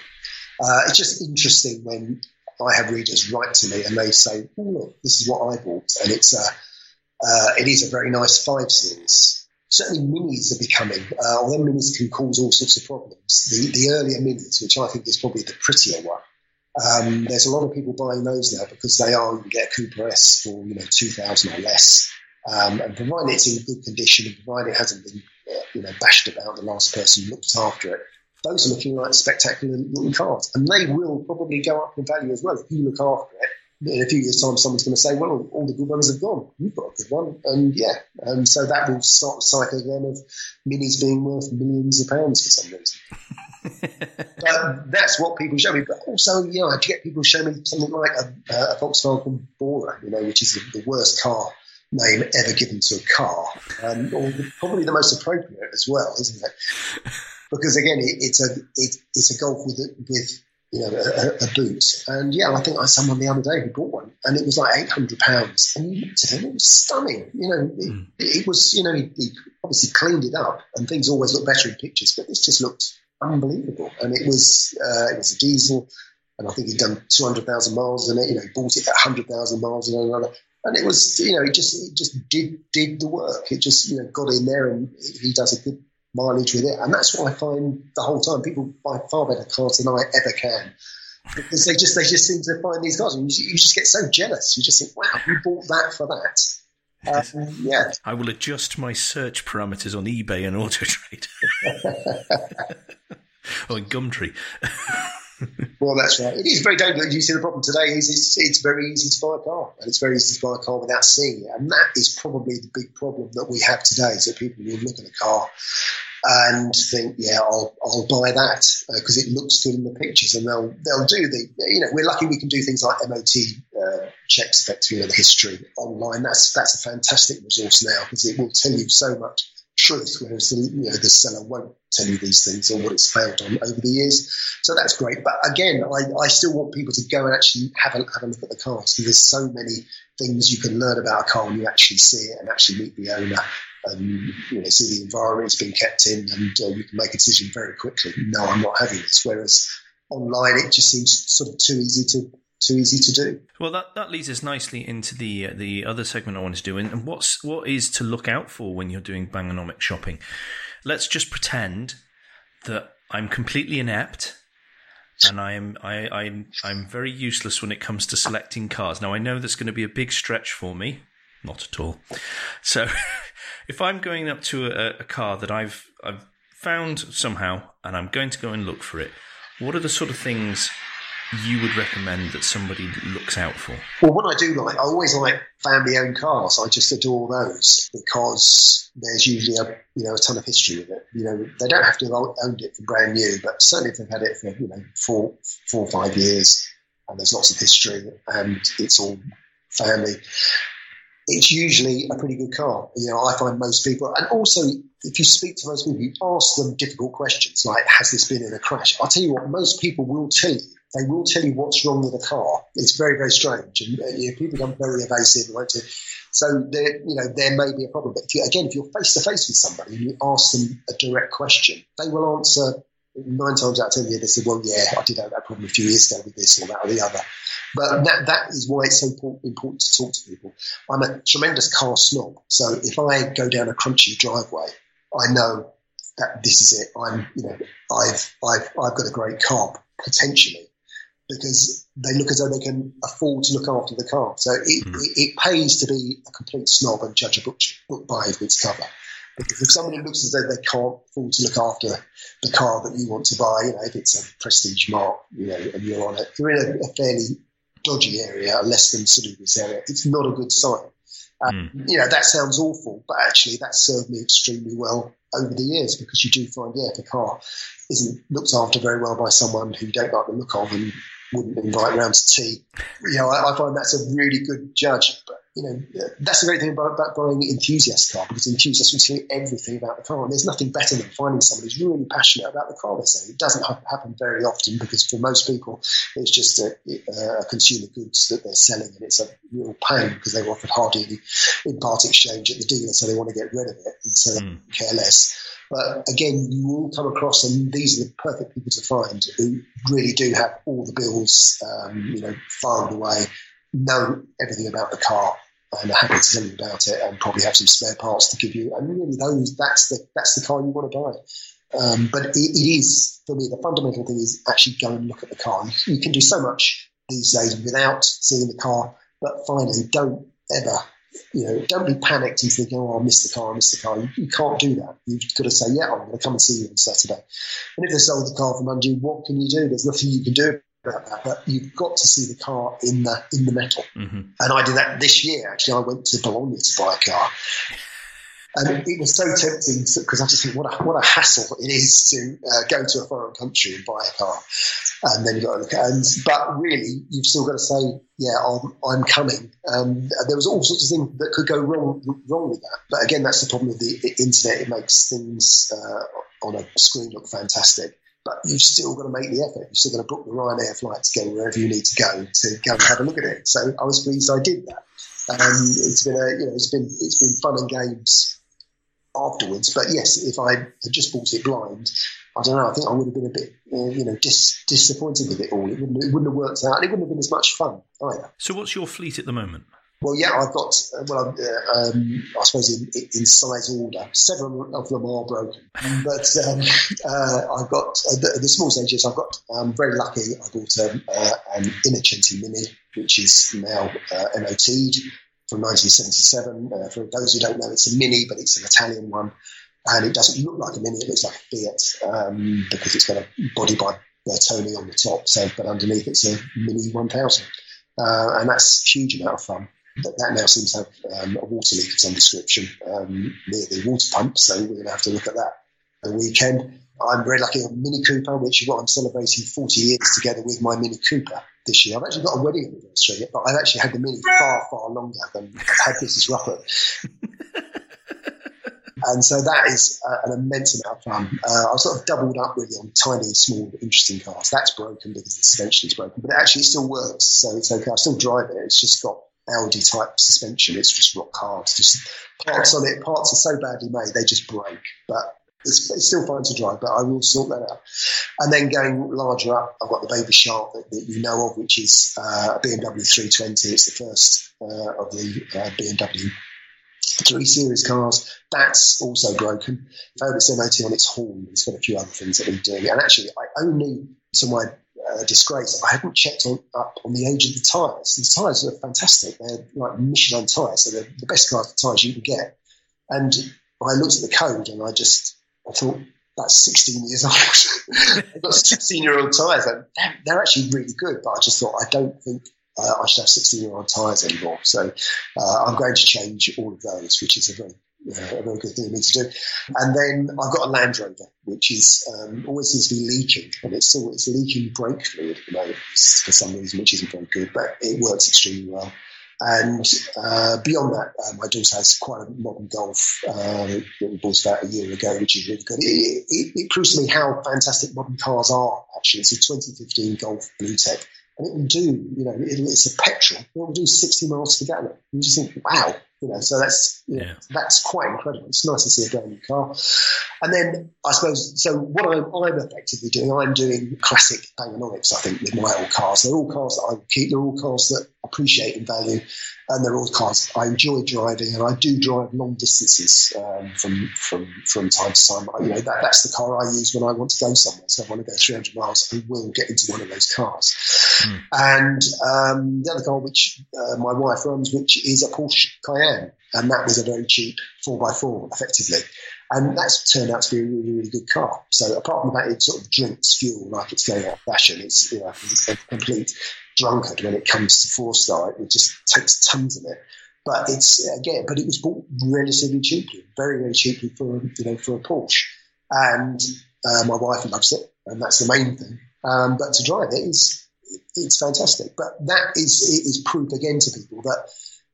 Uh, it's just interesting when I have readers write to me and they say, "Oh look, this is what I bought," and it's a uh, it is a very nice five series. Certainly, minis are becoming, uh, although minis can cause all sorts of problems. The, the earlier minis, which I think is probably the prettier one, um, there's a lot of people buying those now because they are you can get a Cooper S for you know two thousand or less, um, and provided it's in good condition and provided it hasn't been you know, bashed about the last person looked after it. Those are looking like spectacular looking cars, and they will probably go up in value as well if you look after it. In a few years' time, someone's going to say, "Well, all the good ones have gone. You've got a good one," and yeah, and so that will start the cycle again of minis being worth millions of pounds for some reason. *laughs* but that's what people show me. But also, you know, I get people show me something like a, a Volkswagen Bora, you know, which is the, the worst car name ever given to a car, um, or probably the most appropriate as well, isn't it? *laughs* Because again, it, it's a it, it's a golf with with you know a, a, boot, and yeah, I think I saw someone the other day who bought one, and it was like eight hundred pounds, and you looked at it, it was stunning. You know, it, mm. it was you know he, he, obviously cleaned it up, and things always look better in pictures, but this just looked unbelievable, and it was uh, it was a diesel. And I think he'd done 200,000 miles in it. You know, he bought it at 100,000 miles in another and it was you know it just it just did did the work. It just you know got in there and he does a good mileage with it, and that's what I find the whole time. People buy far better cars than I ever can because they just they just seem to find these cars, and you, you just get so jealous. You just think, wow, you bought that for that. Um, yeah, I will adjust my search parameters on eBay and Auto Trade *laughs* *laughs* or Gumtree. *laughs* Well, that's right. It is very dangerous. You see, the problem today is it's, it's very easy to buy a car, and it's very easy to buy a car without seeing it. And that is probably the big problem that we have today. So people will look at a car and think, yeah, I'll, I'll buy that because uh, it looks good in the pictures, and they'll they'll do the you know we're lucky we can do things like MOT uh, checks effectively of the history online. That's that's a fantastic resource now because it will tell you so much truth, whereas the, you know, the seller won't tell you these things or what it's failed on over the years. So that's great. But again, I, I still want people to go and actually have a, have a look at the cars because there's so many things you can learn about a car when you actually see it and actually meet the owner and you know, see the environment it's been kept in and uh, you can make a decision very quickly. No, I'm not having this. Whereas online, it just seems sort of too easy to too easy to do. Well, that, that leads us nicely into the uh, the other segment I want to do, and, what's what is to look out for when you're doing Bangernomic shopping. Let's just pretend that I'm completely inept and I am I, I'm I'm very useless when it comes to selecting cars. Now I know that's going to be a big stretch for me, not at all. So *laughs* if I'm going up to a, a car that I've I've found somehow and I'm going to go and look for it, what are the sort of things you would recommend that somebody looks out for? Well, what I do like, I always like family-owned cars. I just adore those because there's usually a you know a ton of history with it. You know, they don't have to have owned it for brand new, but certainly if they've had it for you know four, four or five years, and there's lots of history, and it's all family. It's usually a pretty good car. You know, I find most people, and also if you speak to most people, you ask them difficult questions like, "Has this been in a crash?" I'll tell you what, most people will tell you they will tell you what's wrong with the car. It's very, very strange, and uh, you know, people become very evasive. You? So there, you know, there may be a problem. But if you, again, if you're face to face with somebody and you ask them a direct question, they will answer nine times out of ten. They say, "Well, yeah, I did have that problem a few years ago with this or that or the other." But that, that is why it's so important to talk to people. I'm a tremendous car snob, so if I go down a crunchy driveway, I know that this is it. I'm, you know, I've I've I've got a great car potentially because they look as though they can afford to look after the car. So it, mm. it, it, pays to be a complete snob and judge a book, book by its cover. Because if somebody looks as though they can't afford to look after the car that you want to buy, you know, if it's a prestige mark, you know, and you're on it, you're in a, a fairly dodgy area, a less than salubrious area, it's not a good sign. Um, mm. You know, that sounds awful, but actually that served me extremely well over the years because you do find, yeah, if a car isn't looked after very well by someone who you don't like the look of and wouldn't invite round to tea. You know, I, I, find that's a really good judge. But, you know, that's the great thing about, about buying an enthusiast car because enthusiasts will tell you everything about the car. And there's nothing better than finding someone who's really passionate about the car they're selling. It doesn't happen very often because for most people, it's just a, a consumer goods that they're selling and it's a real pain because they were offered hardly any in part exchange at the dealer, so they want to get rid of it and so mm. they care less. But again, you will come across, and these are the perfect people to find who really do have all the bills, um, you know, filed away, know everything about the car, and are happy to tell you about it, and probably have some spare parts to give you. And really, those that's the that's the car you want to buy. Um, but it, it is for me the fundamental thing is actually go and look at the car. You, can do so much these days without seeing the car, but finally, don't ever you know, don't be panicked and thinking, oh, I missed the car, I missed the car. You, you, can't do that. You've got to say, yeah, I'm going to come and see you on Saturday. And if they sold the car from under you, what can you do? There's nothing you can do about that. But you've got to see the car in the in the metal. Mm-hmm. And I did that this year. Actually, I went to Bologna to buy a car. And it was so tempting because I just think what a, what a hassle it is to uh, go to a foreign country and buy a car, and then you've got to look at. And but really, you've still got to say, yeah, I'm, I'm coming. Um, there was all sorts of things that could go wrong wrong with that. But again, that's the problem with the, the internet. It makes things uh, on a screen look fantastic. But you've still got to make the effort. You've still got to book the Ryanair flight to go wherever you need to go to go and have a look at it. So I was pleased I did that. Um, it's been a, you know, it's been it's been fun and games afterwards. But yes, if I had just bought it blind, I don't know. I think I would have been a bit, uh, you know, dis- disappointed with it all. It wouldn't, it wouldn't have worked out, it wouldn't have been as much fun either. So, what's your fleet at the moment? Well, yeah, I've got. Uh, well, uh, um, I suppose in, in, size order, several of them are broken, *laughs* but um, uh, I've got uh, the, the, small stages. I've got. I'm very lucky. I bought um, uh, an Innocenti Mini, which is now MOT'd from 1977. Uh, for those who don't know, it's a Mini, but it's an Italian one. And it doesn't look like a Mini, it looks like a Fiat um, because it's got a body by Tony on the top. So, but underneath it's a Mini 1000, uh, and that's a huge amount of fun. That, that now seems to have um, a water leak of some description um, near the water pump, so we're going to have to look at that the weekend. I'm very lucky on Mini Cooper, which is what I'm celebrating 40 years together with my Mini Cooper this year. I've actually got a wedding anniversary, but I've actually had the Mini far, far longer than I've had Mrs. Ruppert. *laughs* and so that is uh, an immense amount of fun. Uh, I've sort of doubled up really on tiny, small, interesting cars. That's broken because the suspension is broken, but it actually still works, so it's okay. I still drive it. It's just got Audi type suspension. It's just rock hard. Just parts on it, parts are so badly made they just break. But it's, it's, still fine to drive, but I will sort that out. And then going larger up, I've got the Baby Shark that, that you know of, which is uh, a BMW 320. It's the first uh, of the uh, BMW 3 Series cars. That's also broken. Failed its MOT on its horn. It's got a few other things that we're doing. And actually, I only, to my disgrace, I hadn't checked on, up on the age of the tyres. The tyres are fantastic. They're like Michelin tyres, so they're the best class of tyres you can get. And I looked at the code and I just I thought, that's 16 years old. *laughs* I've got 16 year old tyres. They're, they're, actually really good, but I just thought, I don't think uh, I should have 16 year old tyres anymore. So uh, I'm going to change all of those, which is a very a very good thing for me to do. And then I've got a Land Rover, which is um, always seems to be leaking, and it's still it's leaking brake fluid at the moment for some reason, which isn't very good, but it works extremely well. And uh, beyond that, uh, my daughter has quite a modern Golf uh, that we bought about a year ago, which is really good. It, it, it, proves to me how fantastic modern cars are, actually. It's a 2015 Golf Blue Tech, and it will do, you know, it, it's a petrol. It will do 60 miles per gallon. You just think, wow, you know, so that's you know, yeah. that's quite incredible. It's nice to see a brand new car. And then I suppose so. What I'm, I'm effectively doing, I'm doing classic Bangernomics. I think with my old cars, they're all cars that I keep. They're all cars that appreciate in value, and they're all cars I enjoy driving, and I do drive long distances um, from from from time to time. You know, that, that's the car I use when I want to go somewhere. So if I want to go 300 miles, I will get into one of those cars. Mm. And um, the other car, which uh, my wife runs, which is a Porsche Cayenne, and that was a very cheap four x four, effectively. And that's turned out to be a really, really good car. So apart from that, it sort of drinks fuel like it's going out of fashion. It's you know a complete drunkard when it comes to four star. It just takes tons of it. But it's again, but it was bought relatively cheaply, very, very cheaply for you know for a Porsche. And uh, my wife loves it, and that's the main thing. Um, but to drive it is it's fantastic. But that is is proof again to people that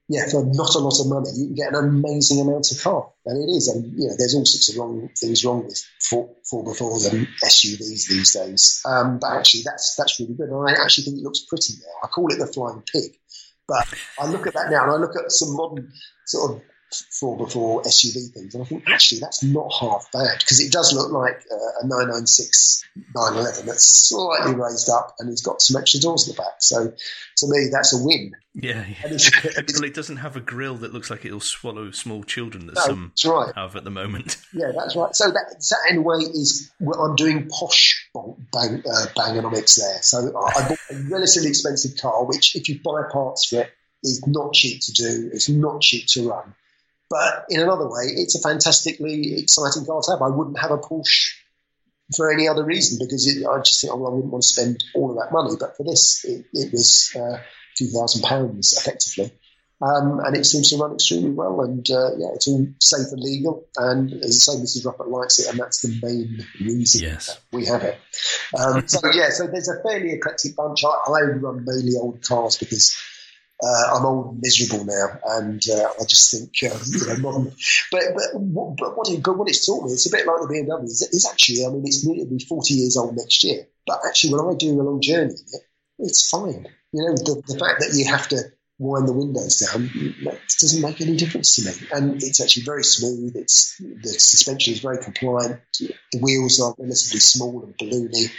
yeah, for not a lot of money, you can get an amazing amount of car, and it is. And you know, there's all sorts of wrong things wrong with four, before and SUVs these days. Um, but actually, that's that's really good, and I actually think it looks pretty now. I call it the flying pig, but I look at that now, and I look at some modern sort of four before SUV things, and I think actually that's not half bad because it does look like uh, a 996 911 that's slightly raised up and it's got some extra doors in the back. So to me, that's a win. Yeah, yeah. *laughs* well, it doesn't have a grill that looks like it'll swallow small children that no, some right. have at the moment. *laughs* Yeah, that's right. So that, that in a way is I'm doing posh bang, uh, Bangernomics there. So I bought a relatively expensive car, which if you buy parts for it, is not cheap to do. It's not cheap to run. But in another way, it's a fantastically exciting car to have. I wouldn't have a Porsche for any other reason because it, I just think, oh, I wouldn't want to spend all of that money. But for this, it, it was uh, a few thousand pounds effectively. Um, and it seems to run extremely well. And uh, yeah, it's all safe and legal. And as I say, Mrs. Ruppert likes it, and that's the main reason yes. we have it. Um, so yeah, so there's a fairly eclectic bunch. I, I run mainly old cars because uh, I'm old and miserable now, and uh, I just think um, you know modern. But but but what but what it's taught me, it's a bit like the BMW. It's actually, I mean, it's nearly 40 years old next year. But actually, when I do a long journey it, it's fine. You know, the, the fact that you have to wind the windows down doesn't make any difference to me. And it's actually very smooth. It's the suspension is very compliant. The wheels are relatively small and balloony,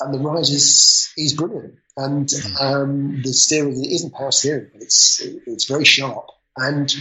and the ride is is brilliant. And mm. um, the steering it isn't power steering, but it's it's very sharp. And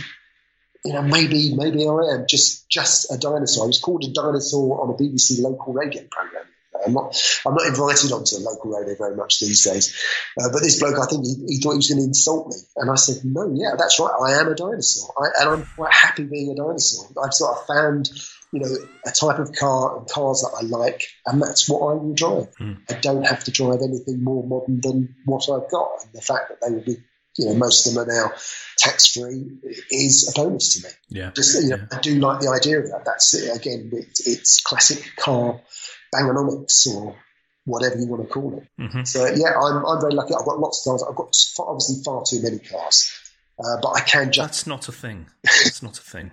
you know, maybe maybe I am just just a dinosaur. I was called a dinosaur on a BBC local radio program. I'm not I'm not invited onto local radio very much these days. Uh, but this bloke, I think he, he, thought he was going to insult me, and I said, no, yeah, that's right. I am a dinosaur, I, and I'm quite happy being a dinosaur. I've sort of found you know, a type of car and cars that I like, and that's what I will drive. Mm. I don't have to drive anything more modern than what I've got. And the fact that they will be, you know, most of them are now tax free is a bonus to me. Yeah. Just, you know, Yeah. I do like the idea of that. That's it. Again, it's, it's classic car bangernomics or whatever you want to call it. hmm So yeah, I'm, I'm very lucky. I've got lots of cars. I've got far, obviously far too many cars, uh, but I can just That's not a thing. *laughs* That's not a thing.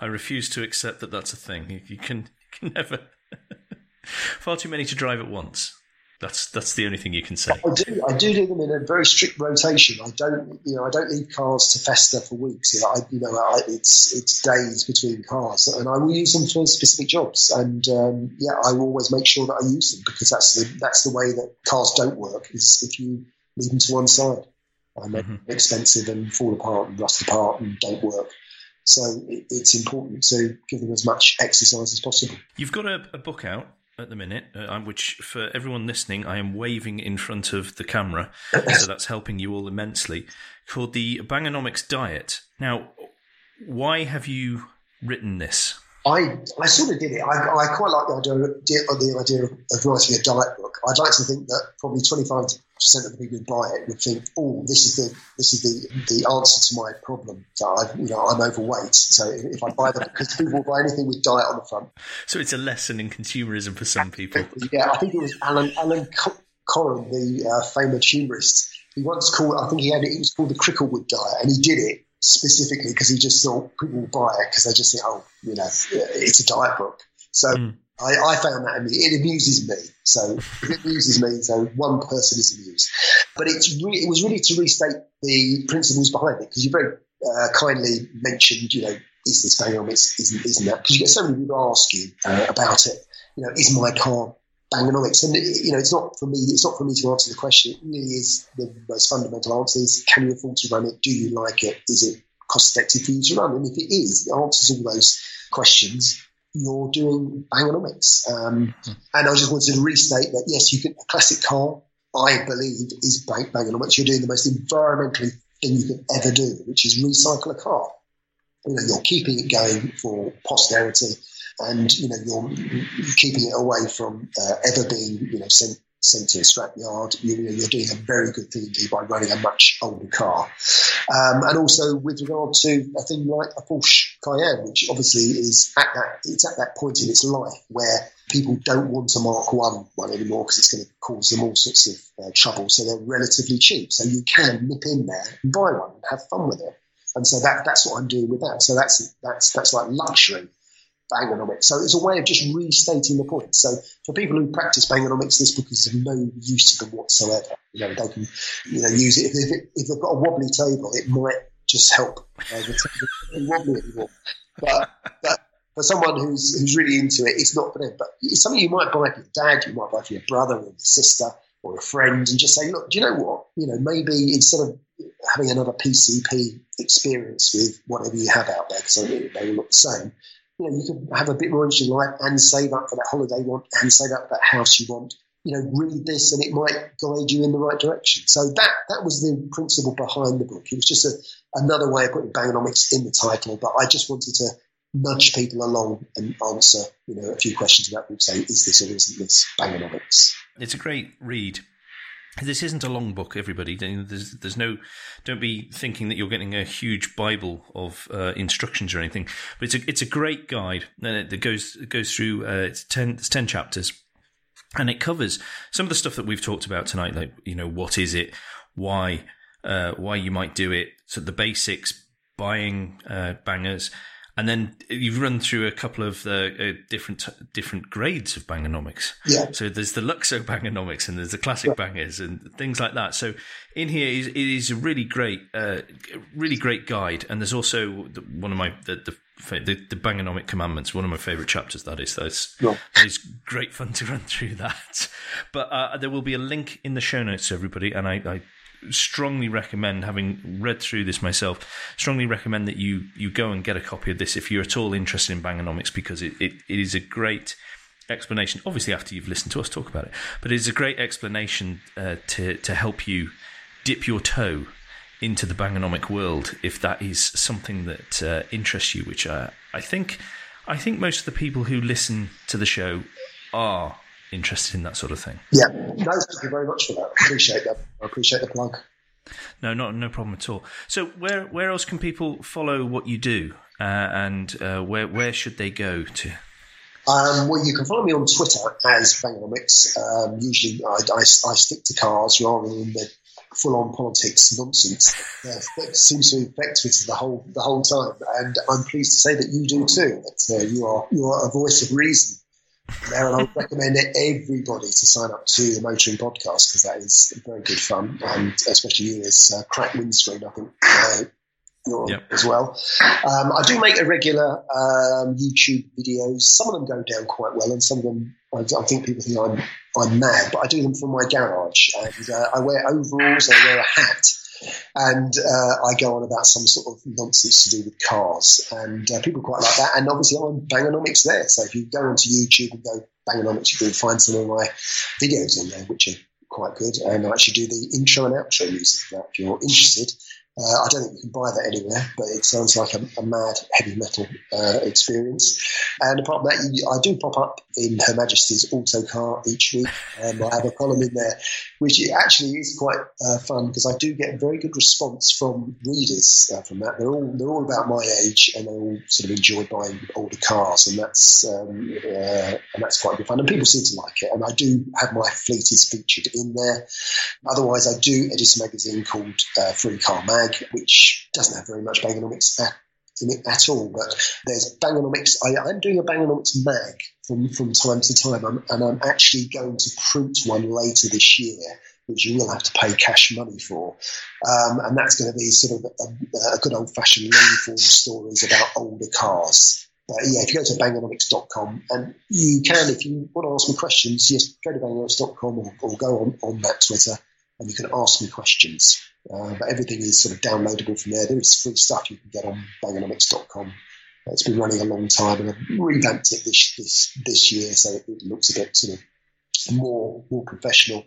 I refuse to accept that that's a thing. You, you can, you can never. *laughs* Far too many to drive at once. That's that's the only thing you can say. I do. I do do them in a very strict rotation. I don't, you know, I don't leave cars to fester for weeks. You know, I, you know I, it's it's days between cars, and I will use them for specific jobs. And um, yeah, I will always make sure that I use them because that's the that's the way that cars don't work. Is if you leave them to one side, and they're Mhm. expensive and fall apart and rust apart and don't work. So it, it's important to give them as much exercise as possible. You've got a, a book out at the minute, uh, which for everyone listening, I am waving in front of the camera, so *laughs* that's helping you all immensely. Called the Bangernomics Diet. Now, why have you written this? I, I sort of did it. I, I quite like the idea, the idea of, of writing a diet book. I'd like to think that probably 25% of the people who buy it would think, oh, this is the this is the, the answer to my problem. That I, you know, I'm overweight. So if, I buy the *laughs* because people will buy anything with diet on the front. So it's a lesson in consumerism for some people. *laughs* Yeah, I think it was Alan Alan Co- Coren, the uh, famous humorist. He once called, I think he had it, it was called the Cricklewood diet, and he did it specifically because he just thought people will buy it because they just think, oh, you know, it's a diet book. So Mm. I, I found that amu- it amuses me. So it amuses me. So one person is amused, but it's re- it was really to restate the principles behind it because you very uh, kindly mentioned, you know, is this bang on? Isn't isn't that? Because you get so many people ask you uh, about it. You know, is my car Bangernomics? And you know, it's not for me. It's not for me to answer the question. It really is the most fundamental answer: is can you afford to run it? Do you like it? Is it cost effective for you to run? And if it is, it answers all those questions. You're doing Bangernomics. Um, and I just wanted to restate that yes, you can. A classic car, I believe, is bang, Bangernomics. You're doing the most environmentally thing you could ever do, which is recycle a car. You know, you're keeping it going for posterity and you know you're, you're keeping it away from uh, ever being you know sent sent to a scrapyard. You, you're doing a very good thing indeed by running a much older car, um, and also with regard to a thing like a Porsche Cayenne, which obviously is at that it's at that point in its life where people don't want a Mark One one anymore because it's going to cause them all sorts of uh, trouble. So they're relatively cheap, so you can nip in there and buy one and have fun with it. And so that that's what I'm doing with that. So that's that's that's like luxury Bangernomics. So it's a way of just restating the point. So for people who practice Bangernomics, this book is of no use to them whatsoever. You know, they can, you know, use it. If, if, if they've got a wobbly table, it might just help uh, wobbly anymore. But, but for someone who's who's really into it, it's not for them. But it's something you might buy for your dad, you might buy for your brother or your sister or a friend, and just say, look, do you know what? You know, maybe instead of having another PCP experience with whatever you have out there, because they all look the same, you know, you can have a bit more interesting life and save up for that holiday you want and save up for that house you want. You know, read this and it might guide you in the right direction. So that that was the principle behind the book. It was just a, another way of putting Bangernomics in the title, but I just wanted to nudge people along and answer, you know, a few questions about people say, is this or isn't this Bangernomics? It's a great read. This isn't a long book, everybody. There's, there's no, don't be thinking that you're getting a huge Bible of uh, instructions or anything. But it's a, it's a great guide uh, that goes goes through. Uh, it's ten, it's ten chapters, and it covers some of the stuff that we've talked about tonight. Like you know, what is it? Why? Uh, why you might do it? So the basics, buying uh, bangers, and then you've run through a couple of uh, uh, different different grades of bangernomics. Yeah. So there's the Luxo bangernomics and there's the classic bangers and things like that. So in here is it is a really great, uh, really great guide. And there's also one of my the, the the, the Bangernomic Commandments, one of my favourite chapters. That is, that's Yeah. it's great fun to run *laughs* through that. But uh, there will be a link in the show notes, everybody, and I, I strongly recommend, having read through this myself, strongly recommend that you you go and get a copy of this if you're at all interested in Bangernomics because it, it, it is a great explanation. Obviously, after you've listened to us talk about it, but it's a great explanation uh, to to help you dip your toe into the Bangernomic world if that is something that uh, interests you, which uh, I think I think most of the people who listen to the show are interested in that sort of thing. Yeah, no, thank you very much for that. I appreciate that. I appreciate the plug. No, not no problem at all. So, where where else can people follow what you do, uh, and uh, where where should they go to? Um, well, you can follow me on Twitter as Bangernomics. Um, usually, I, I, I, stick to cars rather than the full-on politics nonsense uh, that seems to affect Twitter the whole the whole time. And I'm pleased to say that you do too. That uh, you are you are a voice of reason there, and I would recommend everybody to sign up to the Motoring Podcast because that is very good fun, and especially you as uh, Crack Windscreen. I think uh, you're yep. as well. Um, I do make irregular um, YouTube videos. Some of them go down quite well, and some of them I, I think people think I'm I'm mad, but I do them from my garage, and uh, I wear overalls, I wear a hat and uh, I go on about some sort of nonsense to do with cars, and uh, people quite like that. And obviously, I'm Bangernomics there. So if you go onto YouTube and go Bangernomics, you can find some of my videos on there, which are quite good. And I actually do the intro and outro music for that if you're interested. Uh, I don't think you can buy that anywhere, but it sounds like a, a mad heavy metal uh, experience. And apart from that, I do pop up in Her Majesty's Autocar each week. Um, I have a column in there, which actually is quite uh, fun because I do get a very good response from readers uh, from that. They're all they're all about my age and they all sort of enjoy buying older cars, and that's um, uh, and that's quite good fun. And people seem to like it. And I do have my fleet is featured in there. Otherwise, I do edit a magazine called uh, Free Car Mag mag, which doesn't have very much Bangernomics in it at all. But there's Bangernomics. I, am doing a Bangernomics mag from, from time to time, I'm, and I'm actually going to print one later this year. Which you will have to pay cash money for, um, and that's going to be sort of a, a good old-fashioned long form stories about older cars. But yeah, if you go to bangernomics.com, and you can, if you want to ask me questions, just go to bangernomics.com or, or go on, on that Twitter and you can ask me questions. Uh, but everything is sort of downloadable from there. There is free stuff you can get on bangernomics.com. It's been running a long time, and I've revamped it this this this year, so it, it looks a bit sort of more more professional.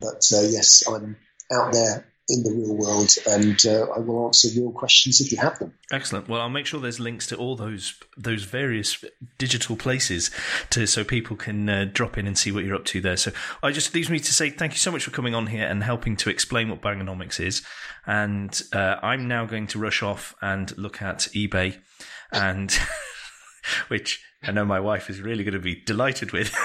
But uh, yes, I'm out there in the real world, and uh, I will answer your questions if you have them. Excellent. Well, I'll make sure there's links to all those those various digital places to so people can uh, drop in and see what you're up to there. So I just leaves me to say thank you so much for coming on here and helping to explain what Bangernomics is. And uh, I'm now going to rush off and look at eBay, and *laughs* which I know my wife is really going to be delighted with. *laughs*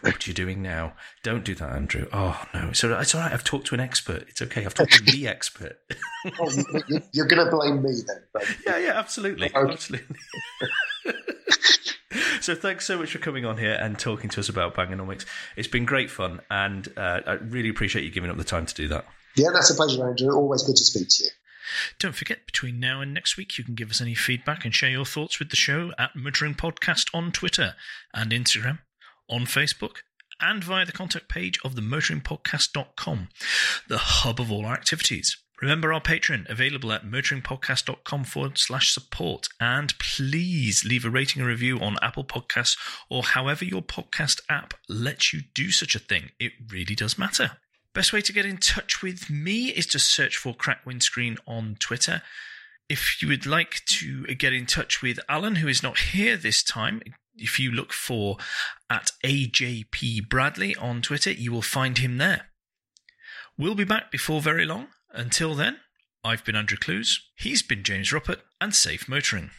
what are you doing now? Don't do that, Andrew. Oh no, it's all right. It's all right. I've talked to an expert. It's okay. I've talked to the expert. *laughs* oh, you, are going to blame me then? *laughs* Yeah, yeah, absolutely, okay. absolutely. *laughs* so thanks so much for coming on here and talking to us about Bangernomics. It's been great fun, and uh, I really appreciate you giving up the time to do that. Yeah, that's a pleasure, Andrew. Always good to speak to you. Don't forget, between now and next week, you can give us any feedback and share your thoughts with the show at Motoring Podcast on Twitter and Instagram on Facebook and via the contact page of the motoringpodcast.com, the hub of all our activities. Remember our Patreon available at motoringpodcast.com forward slash support. And please leave a rating and review on Apple Podcasts or however your podcast app lets you do such a thing. It really does matter. Best way to get in touch with me is to search for Crack Windscreen on Twitter. If you would like to get in touch with Alan, who is not here this time, if you look for at AJP Bradley on Twitter, you will find him there. We'll be back before very long. Until then, I've been Andrew Clues, he's been James Ruppert, and safe motoring.